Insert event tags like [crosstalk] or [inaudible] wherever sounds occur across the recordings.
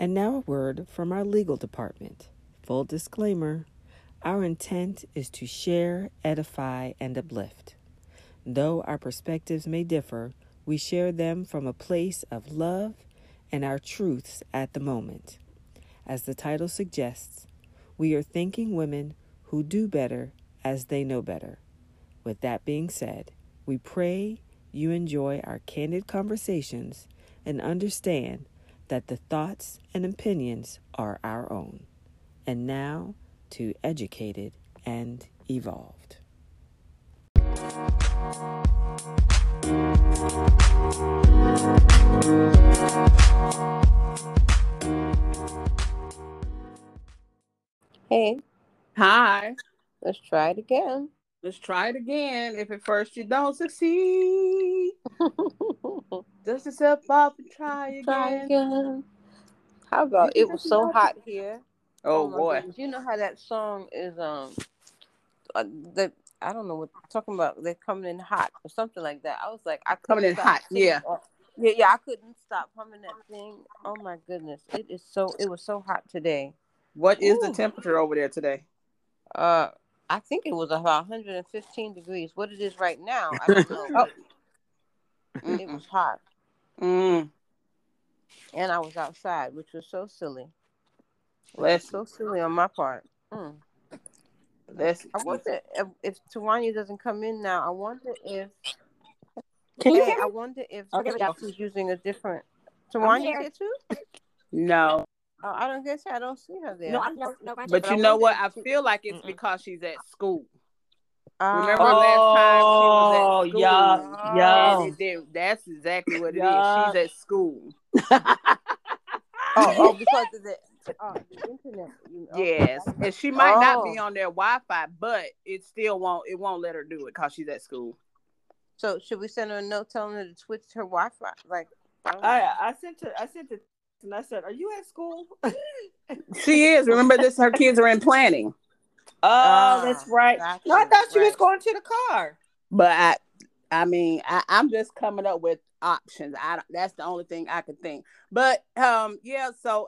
And now a word from our legal department. Full disclaimer our intent is to share, edify, and uplift. Though our perspectives may differ, we share them from a place of love and our truths at the moment. As the title suggests, we are thanking women who do better as they know better. With that being said, we pray you enjoy our candid conversations and understand that the thoughts and opinions are our own. And now, to educated and evolved. Hey, Hi. let's try it again. Let's try it again. If at first you don't succeed, [laughs] dust yourself off and try again. try again. How about it was so hot here? Oh, my boy. goodness. You know how that song is um uh, the I don't know what they're talking about they're coming in hot or something like that. I was like I couldn't Coming in hot, singing yeah. yeah, yeah, I couldn't stop humming that thing. Oh my goodness. It is so it was so hot today. What is the temperature over there today? Uh I think it was about 115 degrees. What it is right now, I don't know. [laughs] Oh. it was hot. Mm, and I was outside, which was so silly. It was bless so silly on my part. Mm. bless I wonder if, if Tawanya doesn't come in now. I wonder if Can you hey, hear I wonder if Okay, we go. she's using a different. Tawanya here. here too? No, Oh, I don't guess I don't see her there. No, I'm no, no, Rachel, but you know what? I feel like it's Mm-mm. because she's at school. Remember oh, last time she was at oh, school? yeah, yeah. And it that's exactly what it is. Yeah. She's at school. Oh, oh, [laughs] because of the, oh, the internet. You know, Yes, and she might not be Oh. on their Wi-Fi, but it still won't. It won't let her do it because she's at school. So should we send her a note telling her to switch her Wi-Fi? Like, I. I I sent it. I sent it, and I said, "Are you at school?" oh, [laughs] She is. Remember this? Her kids are in planning. Ah, that's right. gotcha, No, I thought she was going to the car. But I, I mean, I, I'm just coming up with options. I don't- that's the only thing I could think. But um, yeah. So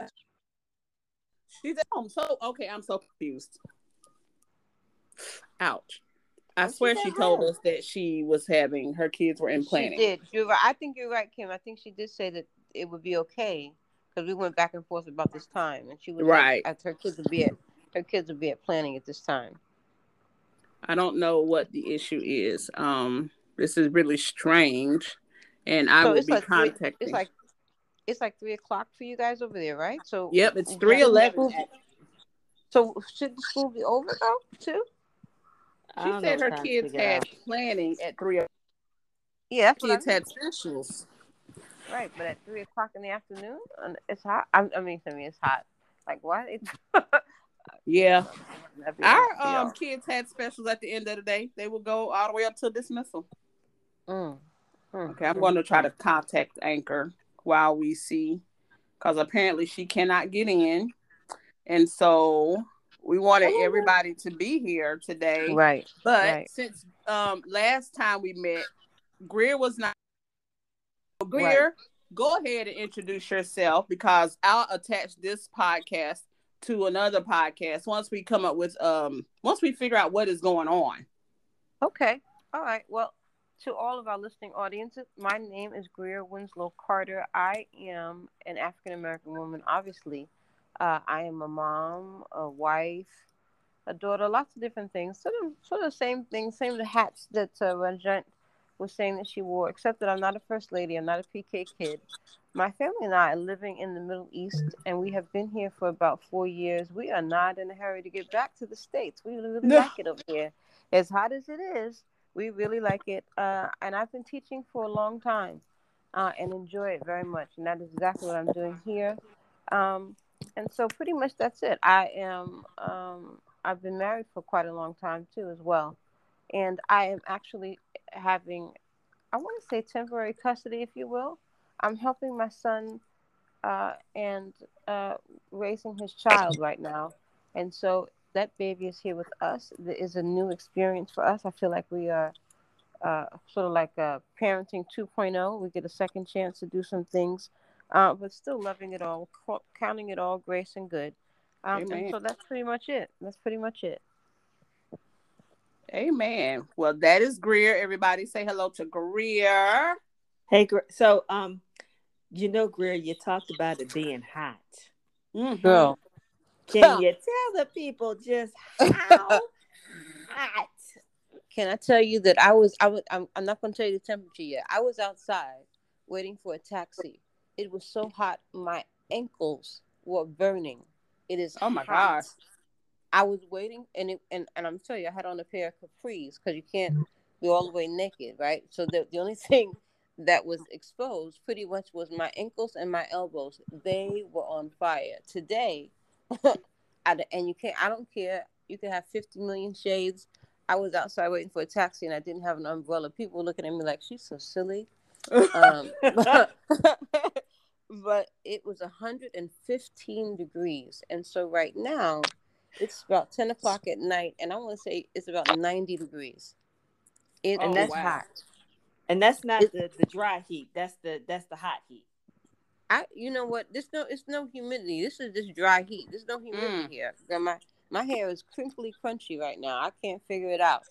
she's at home. So okay, I'm so confused. Ouch. I Oh, swear at she told home. us that she was having her kids were in planning. She did. You're right. I think you're right, Kim. I think she did say that it would be okay because we went back and forth about this time, and she was Right. Like, her kids would be at her kids would be at planning at this time. I don't know what the issue is. Um, this is really strange, and I so will it's be like three, contacting. it's like it's like three o'clock for you guys over there, right? So yep, it's is that- three eleven. So should the school be over though too? She said her kids had out. planning at three. Yeah, that's what I Kids had specials. Right, but at three o'clock in the afternoon, it's hot. I, I mean, I mean, it's hot. Like why? [laughs] Yeah, our um kids had specials at the end of the day. They will go all the way up to dismissal. Mm. Mm. Okay, I'm going to try to contact Anchor while we see, because apparently she cannot get in, and so we wanted Oh. everybody to be here today. Right. But Right. since um last time we met, Greer was not. Greer, go ahead and introduce yourself because I'll attach this podcast to another podcast once we come up with um once we figure out what is going on. Okay. All right. Well, to all of our listening audiences, my name is Greer Winslow Carter. I am an African American woman, obviously. Uh, I am a mom, a wife, a daughter, lots of different things. Sort of, sort of same things, same the hats that uh, Ranjit was saying that she wore, except that I'm not a first lady. I'm not a PK kid. My family and I are living in the Middle East, and we have been here for about four years. We are not in a hurry to get back to the States. We really No. like it over here. As hot as it is, we really like it. Uh, and I've been teaching for a long time uh, and enjoy it very much. And that is exactly what I'm doing here. Um, and so, pretty much, that's it. I am. Um, I've been married for quite a long time too, as well. And I am actually having, I want to say, temporary custody, if you will. I'm helping my son uh, and uh, raising his child right now. And so that baby is here with us. It is a new experience for us. I feel like we are uh, sort of like uh, parenting 2.0. We get a second chance to do some things uh, but still loving it all, counting it all grace and good. Um, and so that's pretty much it. That's pretty much it. Amen. Well, that is Greer. Everybody say hello to Greer. Hey, Gre- so um, you know, Greer, you talked about it being hot. Mm-hmm. Girl, Can [laughs] you tell the people just [laughs] how hot? can I tell you that I was I was I'm, I'm not going to tell you the temperature yet. I was outside waiting for a taxi. It was so hot, my ankles were burning. It is. Oh my hot. gosh. I was waiting, and it and, and I'm telling you, I had on a pair of capris because you can't be all the way naked, right? So the the only [laughs] thing that was exposed pretty much was my ankles and my elbows. They were on fire today. [laughs] I, and you can't. I don't care. You can have 50 million shades. I was outside waiting for a taxi, and I didn't have an umbrella. People were looking at me like she's so silly. Um, but, [laughs] but it was 115 degrees, and so right now it's about 10 o'clock at night, and I want to say it's about 90 degrees. It Oh, is that's wow. hot. And that's not It- the, the dry heat. That's the that's the hot heat. I, you know what? This no, it's no humidity. This is just dry heat. There's no humidity Mm. here. My my hair is crinkly, crunchy right now. I can't figure it out.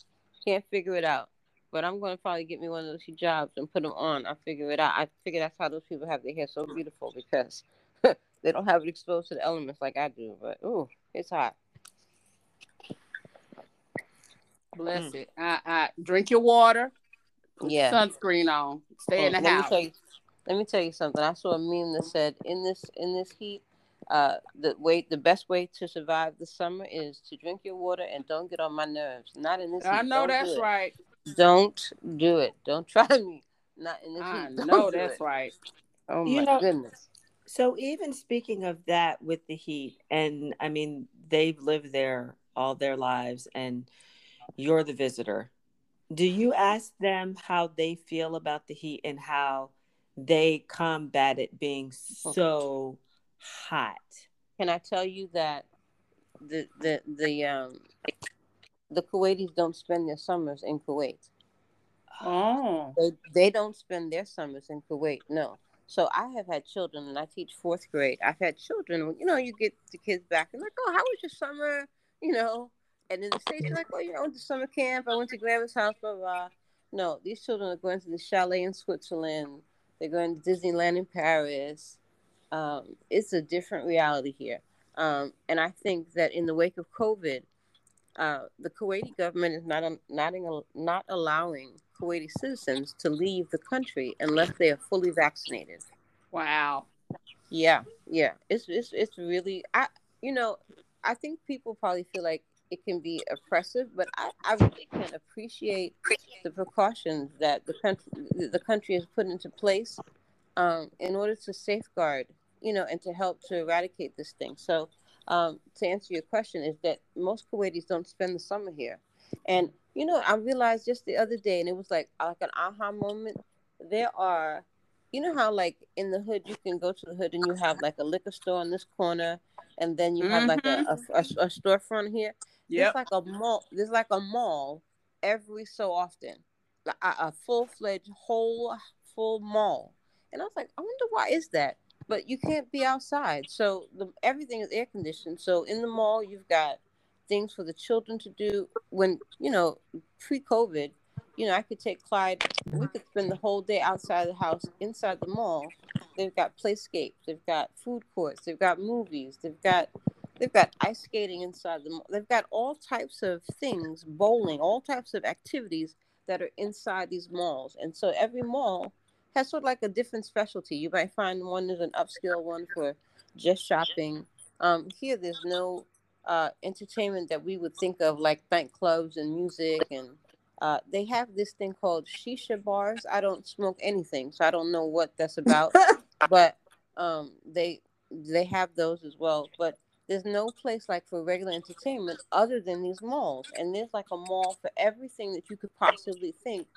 Can't figure it out. But I'm going to probably get me one of those hijabs and put them on. I figure it out. I figure that's how those people have their hair so beautiful because [laughs] they don't have it exposed to the elements like I do. But ooh, it's hot. Bless Mm. it. I, I drink your water. Put Yeah. Sunscreen on. Stay in the Oh, let Me house. tell you, let me tell you something. I saw a meme that said, "In this in this heat, uh, the way the best way to survive the summer is to drink your water and don't get on my nerves. Not in this. I heat. know Don't that's do right. Don't do it. Don't [laughs] try me. Not in this I heat. Don't know that's it. right. Oh You my know- goodness. So even speaking of that with the heat, and I mean they've lived there all their lives, and you're the visitor. Do you ask them how they feel about the heat and how they combat it being so hot? Can I tell you that the the the um the Kuwaitis don't spend their summers in Kuwait. Oh. They they don't spend their summers in Kuwait. No. So I have had children, and I teach fourth grade. I've had children. You know, you get the kids back and like, oh, how was your summer? You know, and in the states, you're like, oh, you know, I went to summer camp. I went to grandma's house. Blah blah. No, these children are going to the chalet in Switzerland. They're going to Disneyland in Paris. Um, it's a different reality here. Um, and I think that in the wake of COVID, uh, the Kuwaiti government is not not not allowing Kuwaiti citizens to leave the country unless they are fully vaccinated. Wow. Yeah, yeah, it's it's it's really I you know I think people probably feel like it can be oppressive, but I, I really can appreciate the precautions that the country the country has put into place um, in order to safeguard you know and to help to eradicate this thing. So um, to answer your question is that most Kuwaitis don't spend the summer here, and you know I realized just the other day, and it was like like an aha moment. There are, you know how like in the hood you can go to the hood and you have like a liquor store in this corner, and then you have like a, a, a, a storefront here. Yep. There's like a mall. There's like a mall every so often, Like a, a full fledged whole full mall. And I was like, I wonder why is that? But you can't be outside, so the, everything is air conditioned. So in the mall, you've got things for the children to do. When you know, pre-COVID, you know, I could take Clyde. We could spend the whole day outside the house, inside the mall. They've got playscapes. They've got food courts. They've got movies. They've got they've got ice skating inside the mall. They've got all types of things, bowling, all types of activities that are inside these malls. And so every mall has sort of like a different specialty. You might find one is an upscale one for just shopping. Um, here, there's no uh, entertainment that we would think of like nightclubs and music and uh, they have this thing called shisha bars. I don't smoke anything, so I don't know what that's about. [laughs] but um, they they have those as well. But there's no place like for regular entertainment other than these malls, and there's like a mall for everything that you could possibly think,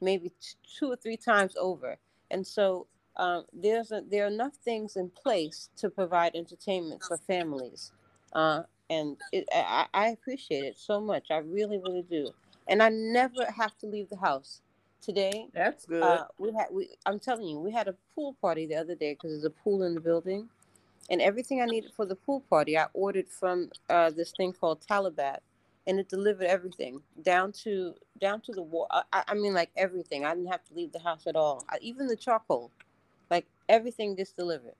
maybe t- two or three times over. And so um, there's a, there are enough things in place to provide entertainment for families, uh, and it, I, I appreciate it so much. I really, really do and I never have to leave the house. today. That's good. Uh, we had we. I'm telling you, we had a pool party the other day because there's a pool in the building, and everything I needed for the pool party I ordered from uh, this thing called Talabat, and it delivered everything down to down to the wall. I, I mean, like everything. I didn't have to leave the house at all. I, even the charcoal, like everything just delivered.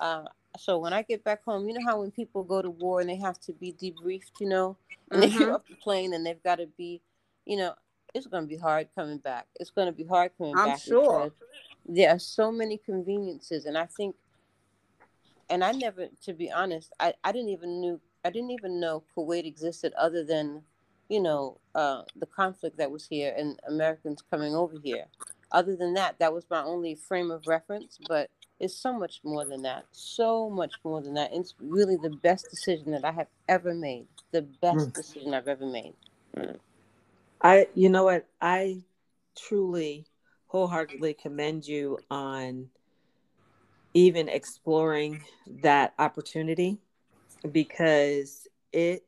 Uh, so when I get back home, you know how when people go to war and they have to be debriefed, you know, and they get Mhm. off the plane and they've got to be, you know, it's going to be hard coming back. It's going to be hard coming I'm back. sure. There are so many conveniences, and I think, and I never, to be honest, I, I didn't even knew I didn't even know Kuwait existed other than, you know, uh, the conflict that was here and Americans coming over here. Other than that, that was my only frame of reference. But it's so much more than that. So much more than that. It's really the best decision that I have ever made. The best Mm. decision I've ever made. I, you know what? I truly, wholeheartedly commend you on even exploring that opportunity because it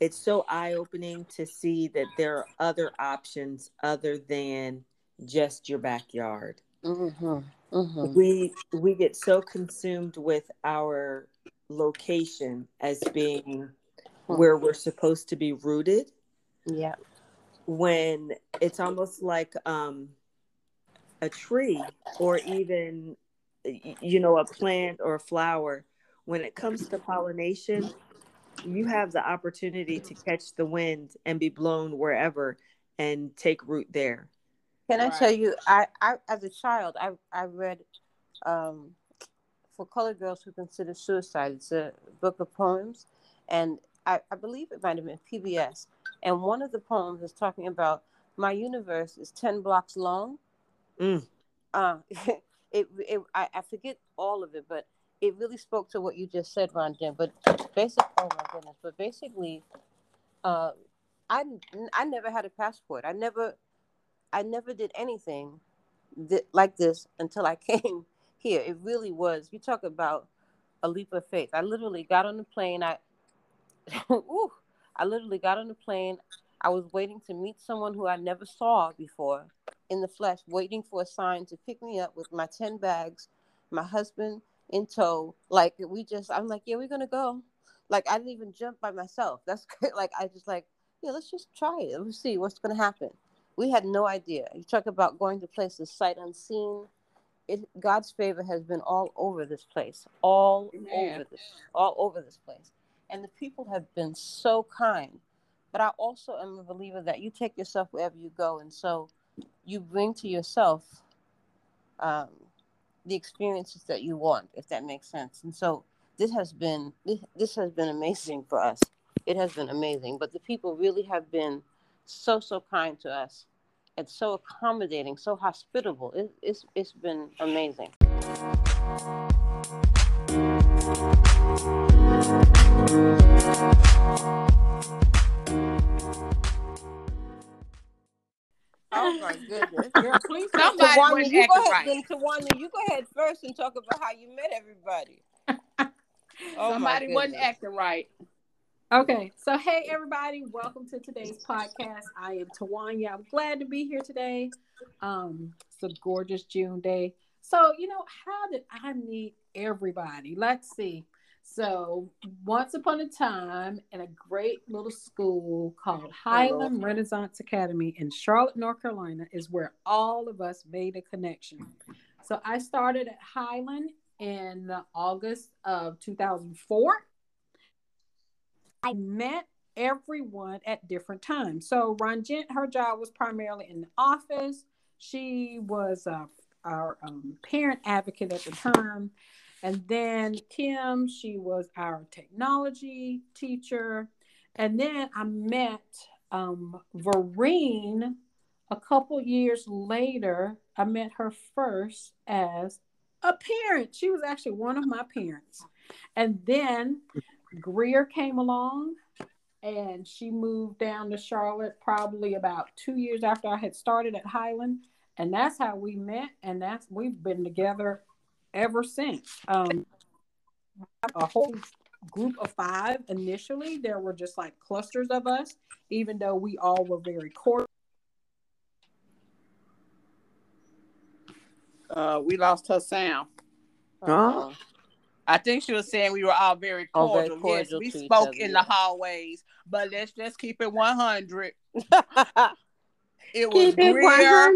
it's so eye-opening to see that there are other options other than just your backyard. Mm-hmm. Mm-hmm. We we get so consumed with our location as being where we're supposed to be rooted Yeah. when it's almost like um, a tree or even you know a plant or a flower when it comes to pollination you have the opportunity to catch the wind and be blown wherever and take root there Can I Right. tell you? I, I as a child, I I read um, for colored girls who consider suicide. It's a book of poems, and I, I believe it might have been PBS. And one of the poems is talking about my universe is ten blocks long. Mm. Uh, [laughs] it, it I, I forget all of it, but it really spoke to what you just said, Ranjit. But basically, oh my goodness! But basically, uh, I I never had a passport. I never I never did anything th- like this until I [laughs] came here. It really was. You talk about a leap of faith. I literally got on the plane. I, [laughs] ooh, I literally got on the plane. I was waiting to meet someone who I never saw before in the flesh, waiting for a sign to pick me up with my 10 bags, my husband in tow. Like, we just, I'm like, yeah, we're going to go. Like, I didn't even jump by myself. [laughs] That's great. Like, I just like, yeah, let's just try it. Let's see what's going to happen. We had no idea. You talk about going to places sight unseen. It, God's favor has been all over this place, all Amen. over this, all over this place, and the people have been so kind. But I also am a believer that you take yourself wherever you go, and so you bring to yourself um, the experiences that you want, if that makes sense. And so this has been this, this has been amazing for us. It has been amazing, but the people really have been so so kind to us and so accommodating, so hospitable. It, it's it's been amazing. Oh [laughs] my goodness. Girl, please somebody Tawana, wasn't you go acting ahead. right. Then Tawana, you go ahead first and talk about how you met everybody. [laughs] Oh, somebody wasn't acting right. Okay, so hey everybody, welcome to today's podcast. I am Tawanya. I'm glad to be here today. Um, it's a gorgeous June day. So, you know, how did I meet everybody? Let's see. So, once upon a time, in a great little school called Highland Renaissance Academy in Charlotte, North Carolina, is where all of us made a connection. So, I started at Highland in August of 2004. I met everyone at different times. So Ranjit, her job was primarily in the office. She was uh, our um, parent advocate at the time. And then Kim, she was our technology teacher. And then I met um, Vereen a couple years later. I met her first as a parent. She was actually one of my parents. And then Greer came along and she moved down to Charlotte probably about two years after I had started at Highland. And that's how we met. And that's we've been together ever since. Um, a whole group of five initially. There were just like clusters of us, even though we all were very cordial. Uh, we lost her sound. Oh. I think she was saying we were all very Oh, cordial. very cordial yes, we spoke in the hallways, but let's just keep it 100. [laughs] It was Keep it Greer,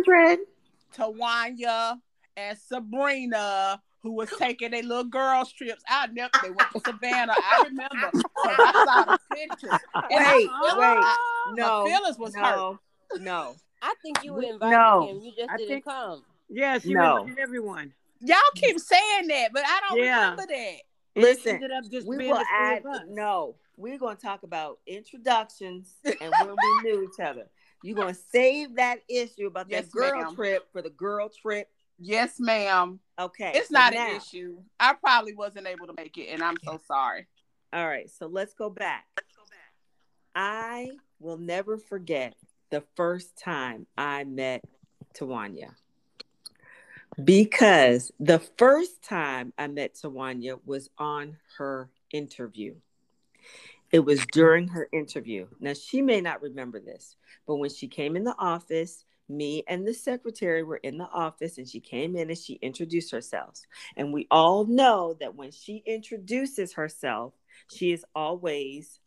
100. Tawanya, and Sabrina who was [laughs] taking their little girls trips. I never they went to Savannah. I [laughs] remember 'cause I saw the pictures. And Wait, I- wait. Oh, no, my feelings was hurt. no, no. I think you We- invited no. him. You just I didn't think- come. Yes, you No. invited everyone. Y'all keep saying that, but I don't Yeah. remember that. Listen, ended up just we will add, no, we're going to talk about introductions and when we knew each other you're going to save that issue about Yes, that girl ma'am. trip for the girl trip Yes, ma'am. okay It's so not now- an issue. I probably wasn't able to make it, and I'm so sorry. all right so let's go back i will never forget the first time i met tawanya because the first time i met tawanya was on her interview it was during her interview. Now, she may not remember this, but when she came in the office, me and the secretary were in the office, and she came in and she introduced herself. And we all know that when she introduces herself, she is always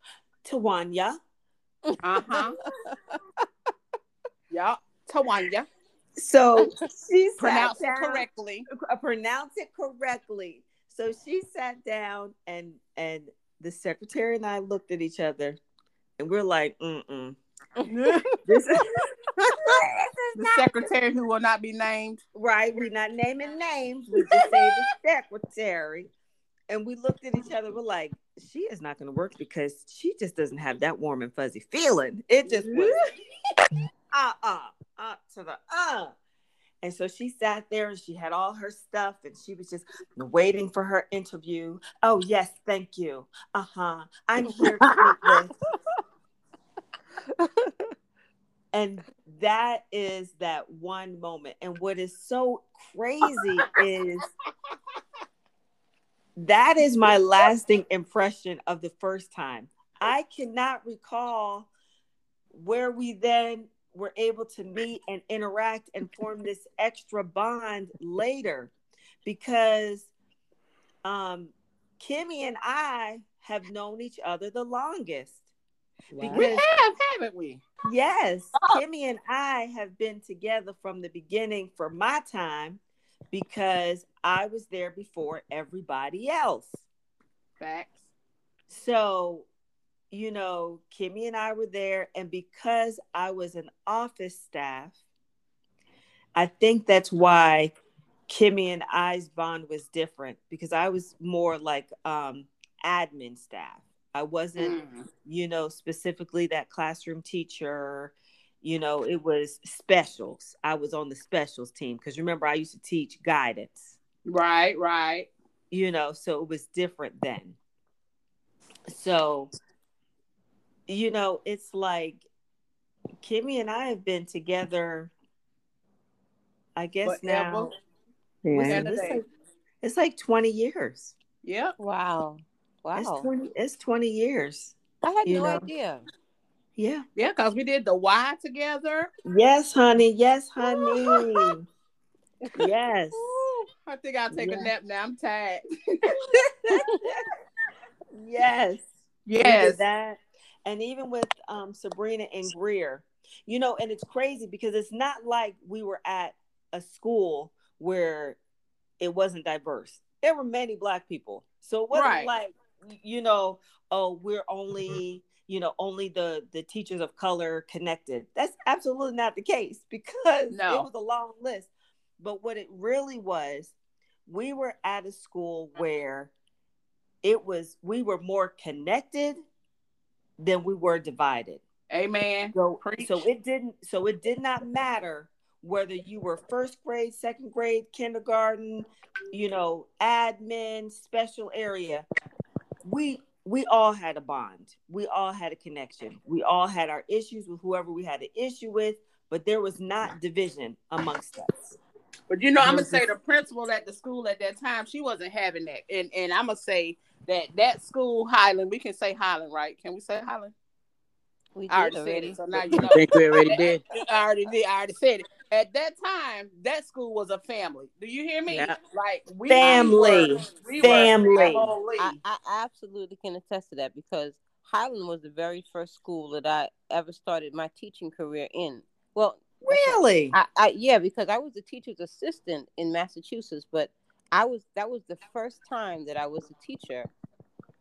Tawanya. Uh huh. yeah, Tawanya. So she pronounced [laughs] Pronounce it correctly. uh, pronounce it correctly. So she sat down and and the secretary and I looked at each other and we're like, mm-mm. [laughs] This is, The secretary who will not be named. right. We're not naming names. We just say the [laughs] secretary. And we looked at each other. We're like, she is not going to work because she just doesn't have that warm and fuzzy feeling. It just was uh uh uh to the uh. And so she sat there and she had all her stuff and she was just waiting for her interview. Oh, yes, thank you. Uh huh. I'm here to meet with. [laughs] [laughs] And that is that one moment. And what is so crazy is that is my lasting impression of the first time. I cannot recall where we then were able to meet and interact and form this extra bond later because um, Kimmy and I have known each other the longest. We have, haven't we? Yes, Kimmy and I have been together from the beginning for my time because I was there before everybody else. Facts. So, you know, Kimmy and I were there, and because I was an office staff, I think that's why Kimmy and I's bond was different because I was more like um, admin staff. I wasn't Mm. you know, specifically that classroom teacher. You know, it was specials. I was on the specials team because remember, I used to teach guidance, Right, right. you know, so it was different then. So, you know, it's like Kimmy and I have been together, I guess now. Forever. what's And it- a it's, like, it's like 20 years. Yeah. Wow. It's Wow. 20, it's 20 years. I had no know. idea. Yeah. Yeah, because we did the Y together. Yes, honey. Yes, honey. yes. Ooh, [laughs] I think I'll take Yeah. a nap now. I'm tired. [laughs] yes. We did Yes. that. And even with um, Sabrina and Greer, you know, and it's crazy because it's not like we were at a school where it wasn't diverse. There were many black people. So it wasn't Right. like, you know, oh, we're mm-hmm. only, you know, only the the teachers of color connected. That's absolutely not the case [laughs] because No. it was a long list. But what it really was, we were at a school where it was we were more connected than we were divided. Amen. So, Preach. so it didn't so it did not matter whether you were first grade, second grade, kindergarten, you know, admin, special area. We we all had a bond. We all had a connection. We all had our issues with whoever we had an issue with, but there was not division amongst us. But you know, I'm gonna say the principal at the school at that time, she wasn't having that. And and I'm gonna say that that school Highland, we can say Highland, right? Can we say Highland? We I did already said it, so now you [laughs] know. I think we already did. [laughs] I already did. I already said it. At that time, that school was a family. Do you hear me? Yeah. Like we Family. were- we Family. were family. I, I absolutely can attest to that because Highland was the very first school that I ever started my teaching career in. Well, Really? I, I yeah, because I was a teacher's assistant in Massachusetts, but I was that was the first time that I was a teacher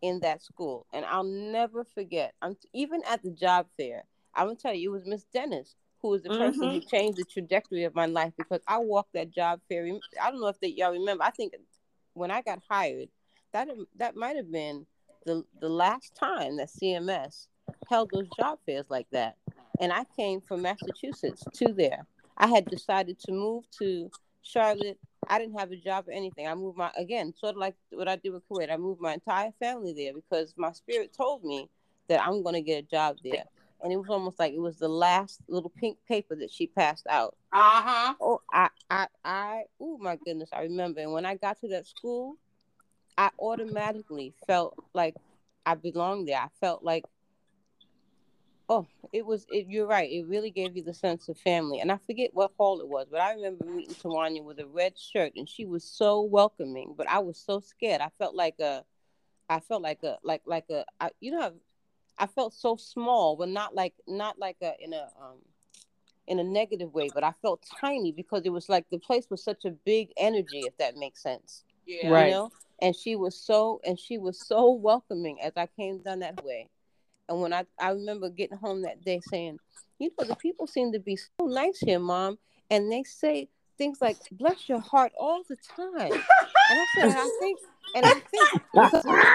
in that school, and I'll never forget. I'm even at the job fair. I'm gonna tell you, it was Miss Dennis who was the person mm-hmm. who changed the trajectory of my life because I walked that job fair. I don't know if they, y'all remember. I think when I got hired, that that might have been the the last time that CMS held those job fairs like that and I came from Massachusetts to there. I had decided to move to Charlotte. I didn't have a job or anything. I moved my again, sort of like what I did with Kuwait. I moved my entire family there because my spirit told me that I'm going to get a job there. And it was almost like it was the last little pink paper that she passed out. Uh huh. Oh, I, I, I, oh my goodness, I remember. And when I got to that school, I automatically felt like I belonged there. I felt like Oh, it was. It, you're right. It really gave you the sense of family. And I forget what hall it was, but I remember meeting Tawanya with a red shirt, and she was so welcoming. But I was so scared. I felt like a, I felt like a, like like a, I, you know, I felt so small, but not like not like a in a um, in a negative way. But I felt tiny because it was like the place was such a big energy, if that makes sense. Yeah. Right. You know. And she was so, and she was so welcoming as I came down that way. And when I, I remember getting home that day saying, you know, the people seem to be so nice here, mom. And they say things like, bless your heart all the time. And I said, and I think, and I think, [laughs]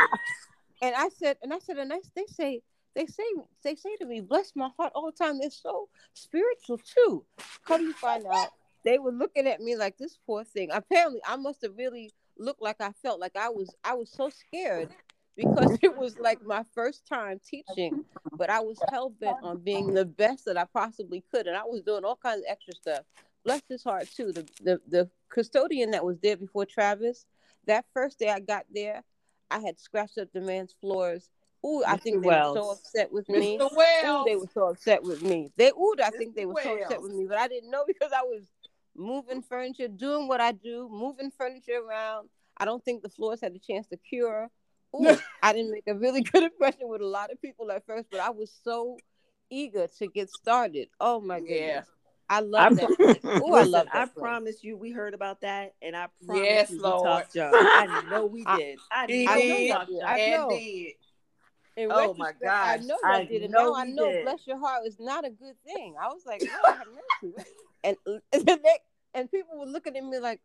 and I said, and I said, and I, they say, they say, they say to me, bless my heart all the time. They're so spiritual too. Come to find out, they were looking at me like this poor thing. Apparently, I must have really looked like I felt like I was, I was so scared because [laughs] it was like my first time teaching, but I was hell bent on being the best that I possibly could, and I was doing all kinds of extra stuff. Bless his heart too. The the the custodian that was there before Travis, that first day I got there, I had scratched up the man's floors. Ooh, I Mr. think they Wells. were so upset with me. Mr. Ooh, they were so upset with me. They ooh, I think they were so upset with me, but I didn't know [laughs] because I was moving furniture, doing what I do, moving furniture around. I don't think the floors had a chance to cure. [laughs] Ooh, I didn't make a really good [laughs] impression with a lot of people at first, but I was so eager to get started. Oh my goodness. Yeah. I I, love that. [laughs] oh, I love I that place. promise you, we heard about that, and I promise Yes, you, we talked. I know [laughs] we I- did. I, know I we know did. I know. did. In Oh, my retrospect, I know I I did it. Now I know did. bless your heart is not a good thing. I was like, Lord have mercy. [laughs] And and, they, and people were looking at me like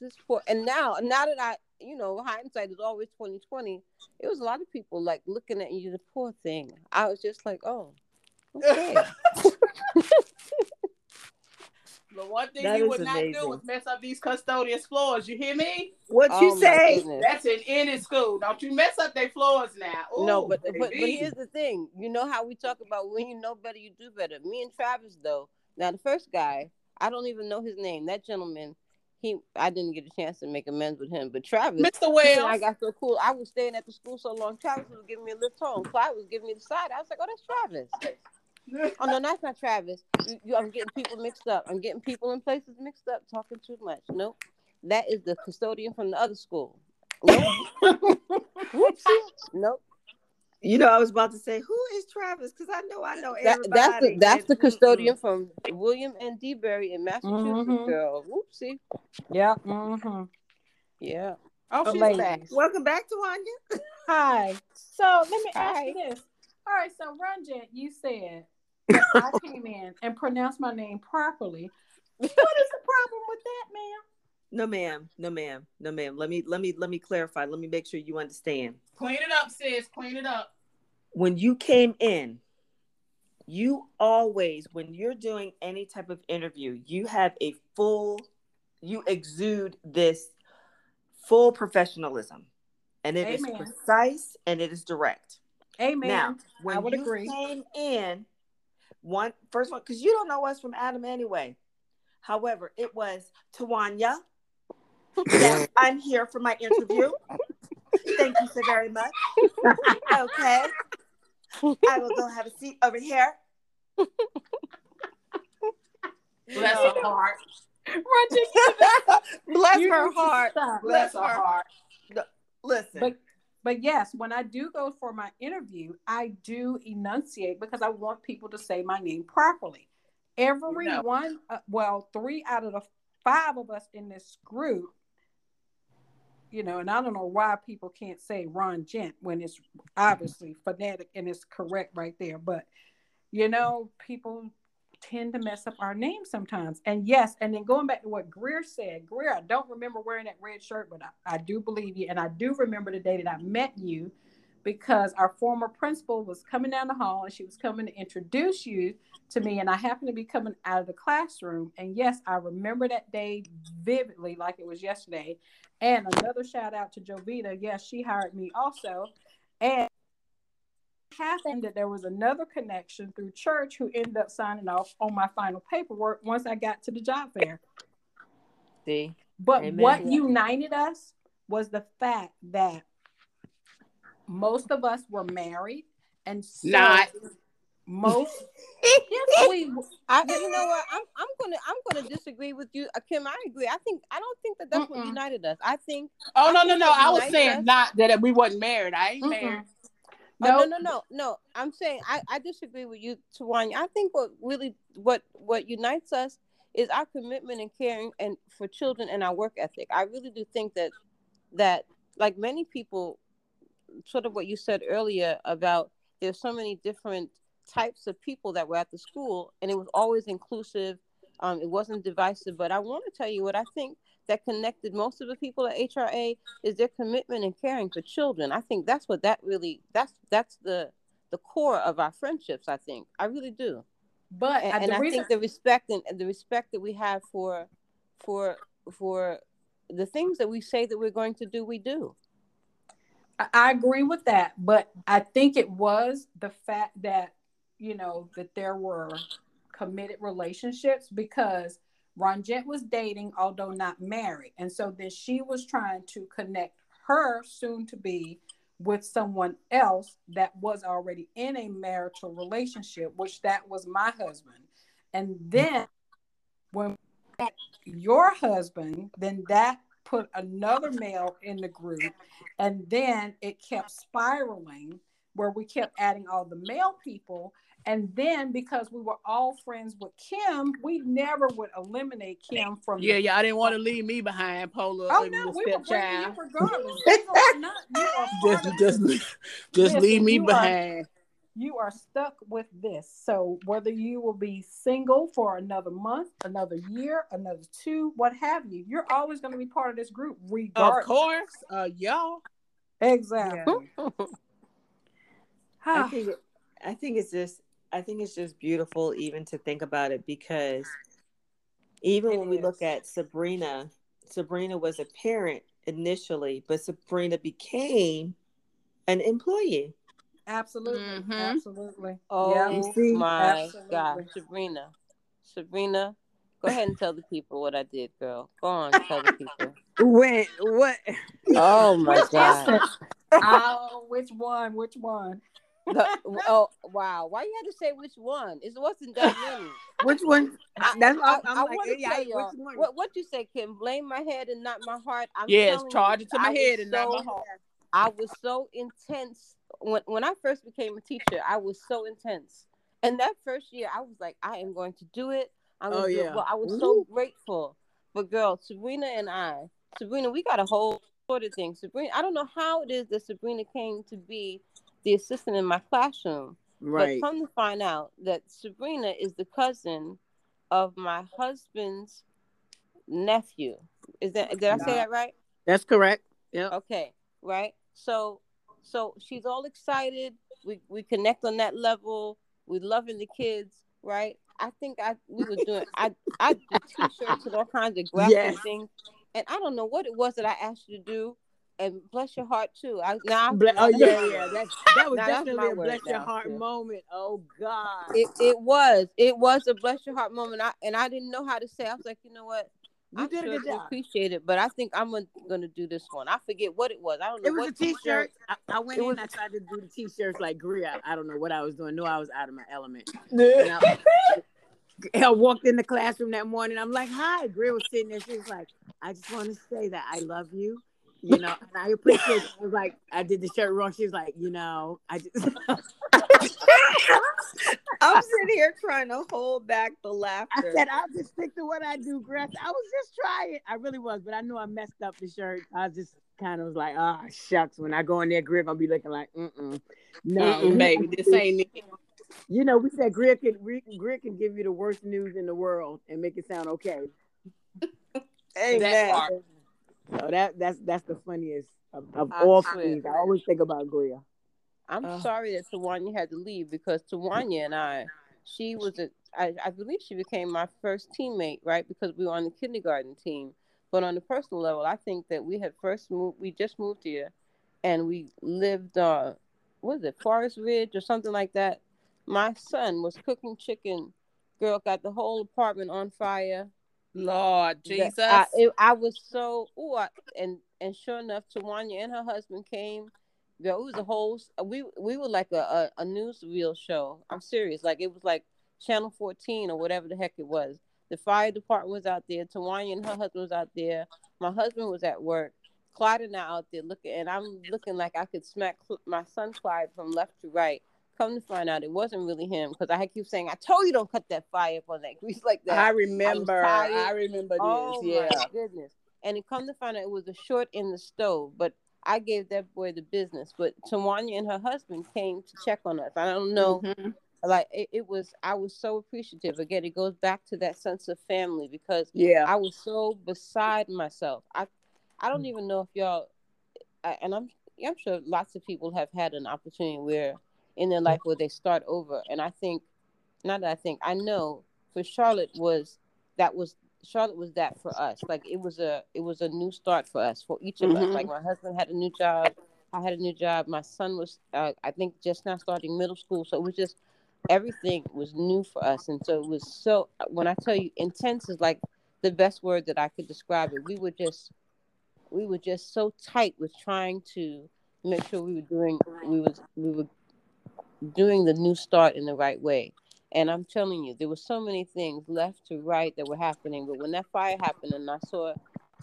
this poor and now now that I you know, hindsight is always twenty twenty, it was a lot of people like looking at you, the poor thing. I was just like, Oh, okay. The one thing That you is would not do is mess up these custodians' floors. You hear me? What Oh, you my say? goodness. That's an in any school. Don't you mess up their floors now. Ooh, no, but, but but here's the thing. You know how we talk about when you know better, you do better. Me and Travis, though. Now the first guy, I don't even know his name. That gentleman, he, I didn't get a chance to make amends with him. But Travis, Mr. he and I got so cool. I was staying at the school so long. Travis was giving me a lift home. Clyde was giving me the side. I was like, oh, that's Travis. [laughs] Oh no, that's not Travis. You, you, I'm getting people mixed up. I'm getting people in places mixed up, talking too much. Nope, that is the custodian from the other school. Nope. [laughs] Whoopsie. Nope. You know, I was about to say, who is Travis? Because I know I know That, everybody. that's the that's the and- custodian from William N. DeBerry in Massachusetts. Mhm. Girl, whoopsie. Yeah. Mm-hmm. Yeah. Oh, she's Ladies. back. Welcome back, Tawanya. [laughs] Hi. So let me ask Hi. you this. All right. So Ranjit, you said that I [laughs] came in and pronounced my name properly. [laughs] What is the problem with that, ma'am? No, ma'am. No, ma'am. No, ma'am. Let me let me let me clarify. Let me make sure you understand. Clean it up, sis. Clean it up. When you came in, you always, when you're doing any type of interview, you have a full, you exude this full professionalism, and it is Amen. precise and it is direct. Amen. Now, when I would you agree. came in, one first one because you don't know us from Adam anyway. However, it was Tawanya. Yes, [laughs] I'm here for my interview. Thank you so very much. Okay, I will go have a seat over here. Bless her heart. Run, [laughs] Bless You her heart. Bless her heart. Listen. But but yes, when I do go for my interview, I do enunciate because I want people to say my name properly. Everyone, uh, well, three out of the five of us in this group, you know, and I don't know why people can't say Ron Gent when it's obviously phonetic and it's correct right there. But you know, people tend to mess up our name sometimes. And yes, and then going back to what Greer said, Greer, I don't remember wearing that red shirt, but I, I do believe you. And I do remember the day that I met you because our former principal was coming down the hall and she was coming to introduce you to me. And I happened to be coming out of the classroom. And yes, I remember that day vividly, like it was yesterday. And another shout out to Jovita. Yes, she hired me also. And happened that there was another connection through church who ended up signing off on my final paperwork once I got to the job fair. See, But Amen. what united us was the fact that most of us were married, and so Not. most. [laughs] yes, we. I, you know what? I'm I'm gonna I'm gonna disagree with you, uh, Kim. I agree. I think I don't think that that's what Mm-mm. united us. I think Oh I no, no, no. I was saying us- not that we wasn't married. I ain't Mm-mm. married. Oh, No, no, no, no, no. I'm saying I, I disagree with you, Tawanya. I think what really what what unites us is our commitment and caring and for children and our work ethic. I really do think that that like many people, sort of what you said earlier about there's so many different types of people that were at the school, and it was always inclusive. Um, it wasn't divisive. But I want to tell you what I think that connected most of the people at HRA is their commitment and caring for children. I think that's what that really that's that's the the core of our friendships. I think I really do, but and, and I reason think the respect and, and the respect that we have for for for the things that we say that we're going to do, we do. I- I agree with that, but I think it was the fact that you know that there were committed relationships because Ranjit was dating, although not married, and so then she was trying to connect her soon to be with someone else that was already in a marital relationship, which that was my husband, and then when your husband, then that put another male in the group. And then it kept spiraling where we kept adding all the male people and then because we were all friends with kim we never would eliminate kim from Yeah, the- yeah. I didn't want to leave me behind, Pola. oh no we were bringing you regardless [laughs] Single or not, you are Just, just, just Listen, leave me you are- behind. you are stuck with this so whether you will be single for another month another year another two what have you you're always going to be part of this group regardless. Of regardless course, uh, y'all. exactly I think I think it's just I think it's just beautiful even to think about it because even It when we look at Sabrina, Sabrina was a parent initially, but Sabrina became an employee. Absolutely. Mhm. Absolutely. Oh Yeah. My Absolutely. God, Sabrina, Sabrina, go ahead and tell the people what I did, girl. Go on, tell the people. When what? Oh my God. oh, which one? Which one? The- [laughs] oh wow! Why you had to say which one? It wasn't that many. [laughs] Which one? That's I, I'm, I like, want to yeah, tell which y'all one? what what you say, Kim. Blame my head and not my heart. I'm Yes, charge you, it to my I was head and not my so- heart. I was so intense when when I first became a teacher. I was so intense, and that first year, I was like, I am going to do it. I'm Oh, gonna do it. yeah. Well, I was so grateful. But girl, Sabrina and I, Sabrina, we got a whole sort of thing. Sabrina, I don't know how it is that Sabrina came to be the assistant in my classroom. Right. But come to find out that Sabrina is the cousin of my husband's nephew. Is that did I say that right? That's correct. Yeah. Okay, right. So so she's all excited. We we connect on that level. We loving the kids, right? I think I we were doing I I did t-shirts and all kinds of graphic Yes. things, and I don't know what it was that I asked you to do. And bless your heart too. I now Ble- oh yeah, yeah. That [laughs] that was definitely a bless your heart too. moment. Oh God. it, it was it was a bless your heart moment. I and I didn't know how to say. I was like, you know what? you I'm did sure a good job. appreciate it, but I think I'm gonna, gonna do this one. I forget what it was. I don't know It was what a t-shirt. I, I went It in. was- I tried to do the t-shirts like Greer. I, I don't know what I was doing. Knew I was out of my element. Yeah. I, [laughs] I walked in the classroom that morning. I'm like, "Hi." Greer was sitting there. She was like, "I just want to say that I love you." You know, and I appreciate. It. I was like, I did the shirt wrong. She was like, you know, I just. [laughs] I'm [laughs] sitting here trying to hold back the laughter. I said, I'll just stick to what I do, Grass. I was just trying. I really was, but I knew I messed up the shirt. I just kind of was like, ah, shucks. When I go in there, Greer gonna be looking like, mm-mm. No, Mm-mm, baby, this ain't [laughs] it. You know, we said Greer can Greer, Greer can give you the worst news in the world and make it sound okay. Amen. That part. So that that's that's the funniest of, of all things. I always think about Greer. I'm Ugh. sorry that Tawanya had to leave because Tawanya and I, she was a, I, I believe she became my first teammate, right? Because we were on the kindergarten team. But on a personal level, I think that we had first moved, we just moved here and we lived, uh, what is it, Forest Ridge or something like that. My son was cooking chicken. Girl got the whole apartment on fire. Lord Jesus. I, it, I was so ooh, I, and and sure enough, Tawanya and her husband came. Girl, it was a whole. We we were like a, a a newsreel show. I'm serious. Like it was like Channel 14 or whatever the heck it was. The fire department was out there. Tawanya and her husband was out there. My husband was at work. Clyde and I out there looking, and I'm looking like I could smack my son Clyde from left to right. Come to find out, it wasn't really him because I keep saying, "I told you don't cut that fire up on that grease like that." I remember. tired. I, remember this. Oh yeah. my goodness! And it come to find out it was a short in the stove, but I gave that boy the business. But Tawanya and her husband came to check on us. I don't know, Mhm. like it, it was. I was so appreciative. Again, it goes back to that sense of family because Yeah. I was so beside myself. I, I don't even know if y'all, I, and I'm, I'm sure lots of people have had an opportunity where in their life where they start over. And I think, not that I think, I know for Charlotte was that was Charlotte was that for us. Like it was a it was a new start for us for each of us. Mhm. Like my husband had a new job, I had a new job. My son was uh, I think just now starting middle school, so it was just everything was new for us, and so it was so. When I tell you, intense is like the best word that I could describe it. We were just we were just so tight with trying to make sure we were doing we was we were doing the new start in the right way. And I'm telling you, there were so many things left to right that were happening. But when that fire happened and I saw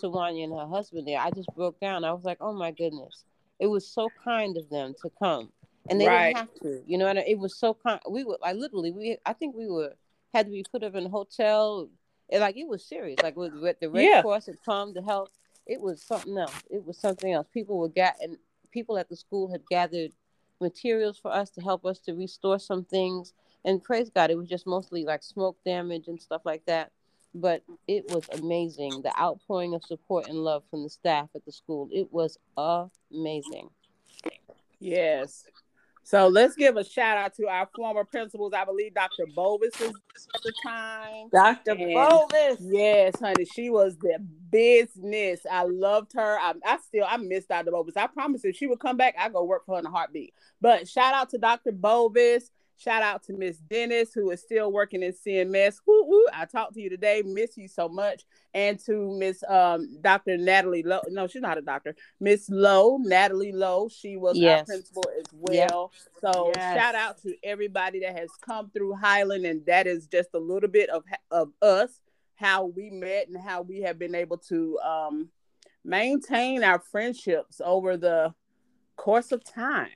Tawanya and her husband there, I just broke down. I was like, oh my goodness. It was so kind of them to come. And they Right. didn't have to. You know, and it was so kind. We were like literally we I think we were had to be put up in a hotel. And like it was serious. Like with, with the Red Yeah. Cross had come to help. It was something else. It was something else. People were got and people at the school had gathered materials for us to help us to restore some things. And praise God, it was just mostly like smoke damage and stuff like that. But it was amazing. The outpouring of support and love from the staff at the school. It was amazing. Yes. So let's give a shout out to our former principals. I believe Dr. Bovis was at the time. Dr. And- Bovis. Yes, honey, she was the business. I loved her. I, I still I miss Dr. Bovis. I promise if she would come back, I go work for her in a heartbeat. But shout out to Dr. Bovis. Shout out to Miss Dennis, who is still working in CMS. Woo, woo. I talked to you today. Miss you so much. And to Miss um, Dr. Natalie Lowe. No, she's not a doctor. Miss Lowe, Natalie Lowe. She was our principal as Yep. well. So Yes. shout out to everybody that has come through Highland, and that is just a little bit of of us, how we met, and how we have been able to um, maintain our friendships over the course of time.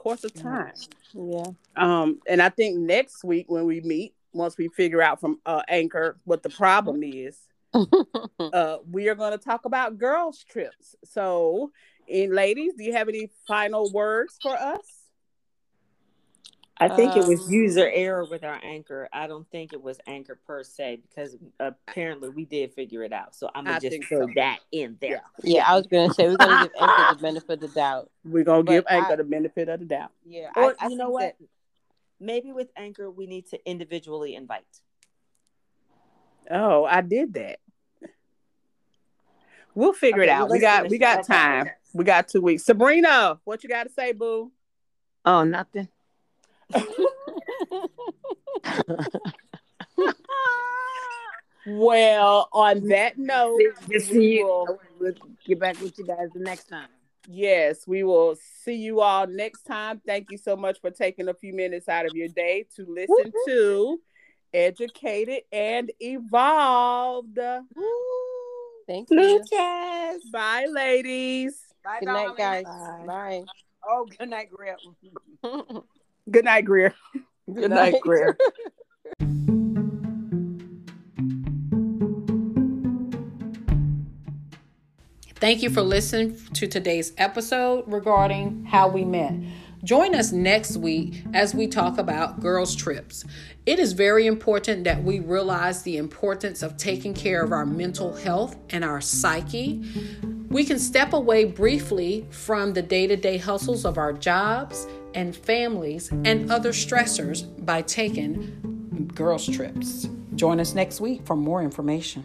Course of time. Yeah. Um, and I think next week when we meet, once we figure out from uh, Anchor what the problem is, [laughs] uh, we are going to talk about girls' trips. So, and ladies, do you have any final words for us? I think it was Um, user error with our anchor. I don't think it was anchor per se because apparently we did figure it out. So I'm gonna just think throw so. that in there. yeah, I was gonna say we're gonna give Anchor the benefit of the doubt. We're going to But give Anchor I- the benefit of the doubt. Yeah. Or I, I you know what? that- Maybe with anchor we need to individually invite. Oh, I did that. We'll figure it out. well, we got we got time. We got two weeks. Sabrina, what you got to say, boo? Oh, nothing. [laughs] Well, on that note, Just we see will- you. We'll get back with you guys the next time. Yes, we will see you all next time. Thank you so much for taking a few minutes out of your day to listen to educated, and evolved. Thank you. Yes. Bye, ladies. Bye, Good night, guys. Bye. Bye. Oh, good night, Grip. [laughs] Good night, Greer. Good night, Greer. [laughs] Thank you for listening to today's episode regarding how we met. Join us next week as we talk about girls' trips. It is very important that we realize the importance of taking care of our mental health and our psyche. We can step away briefly from the day to day hustles of our jobs and families and other stressors by taking girls' trips. Join us next week for more information.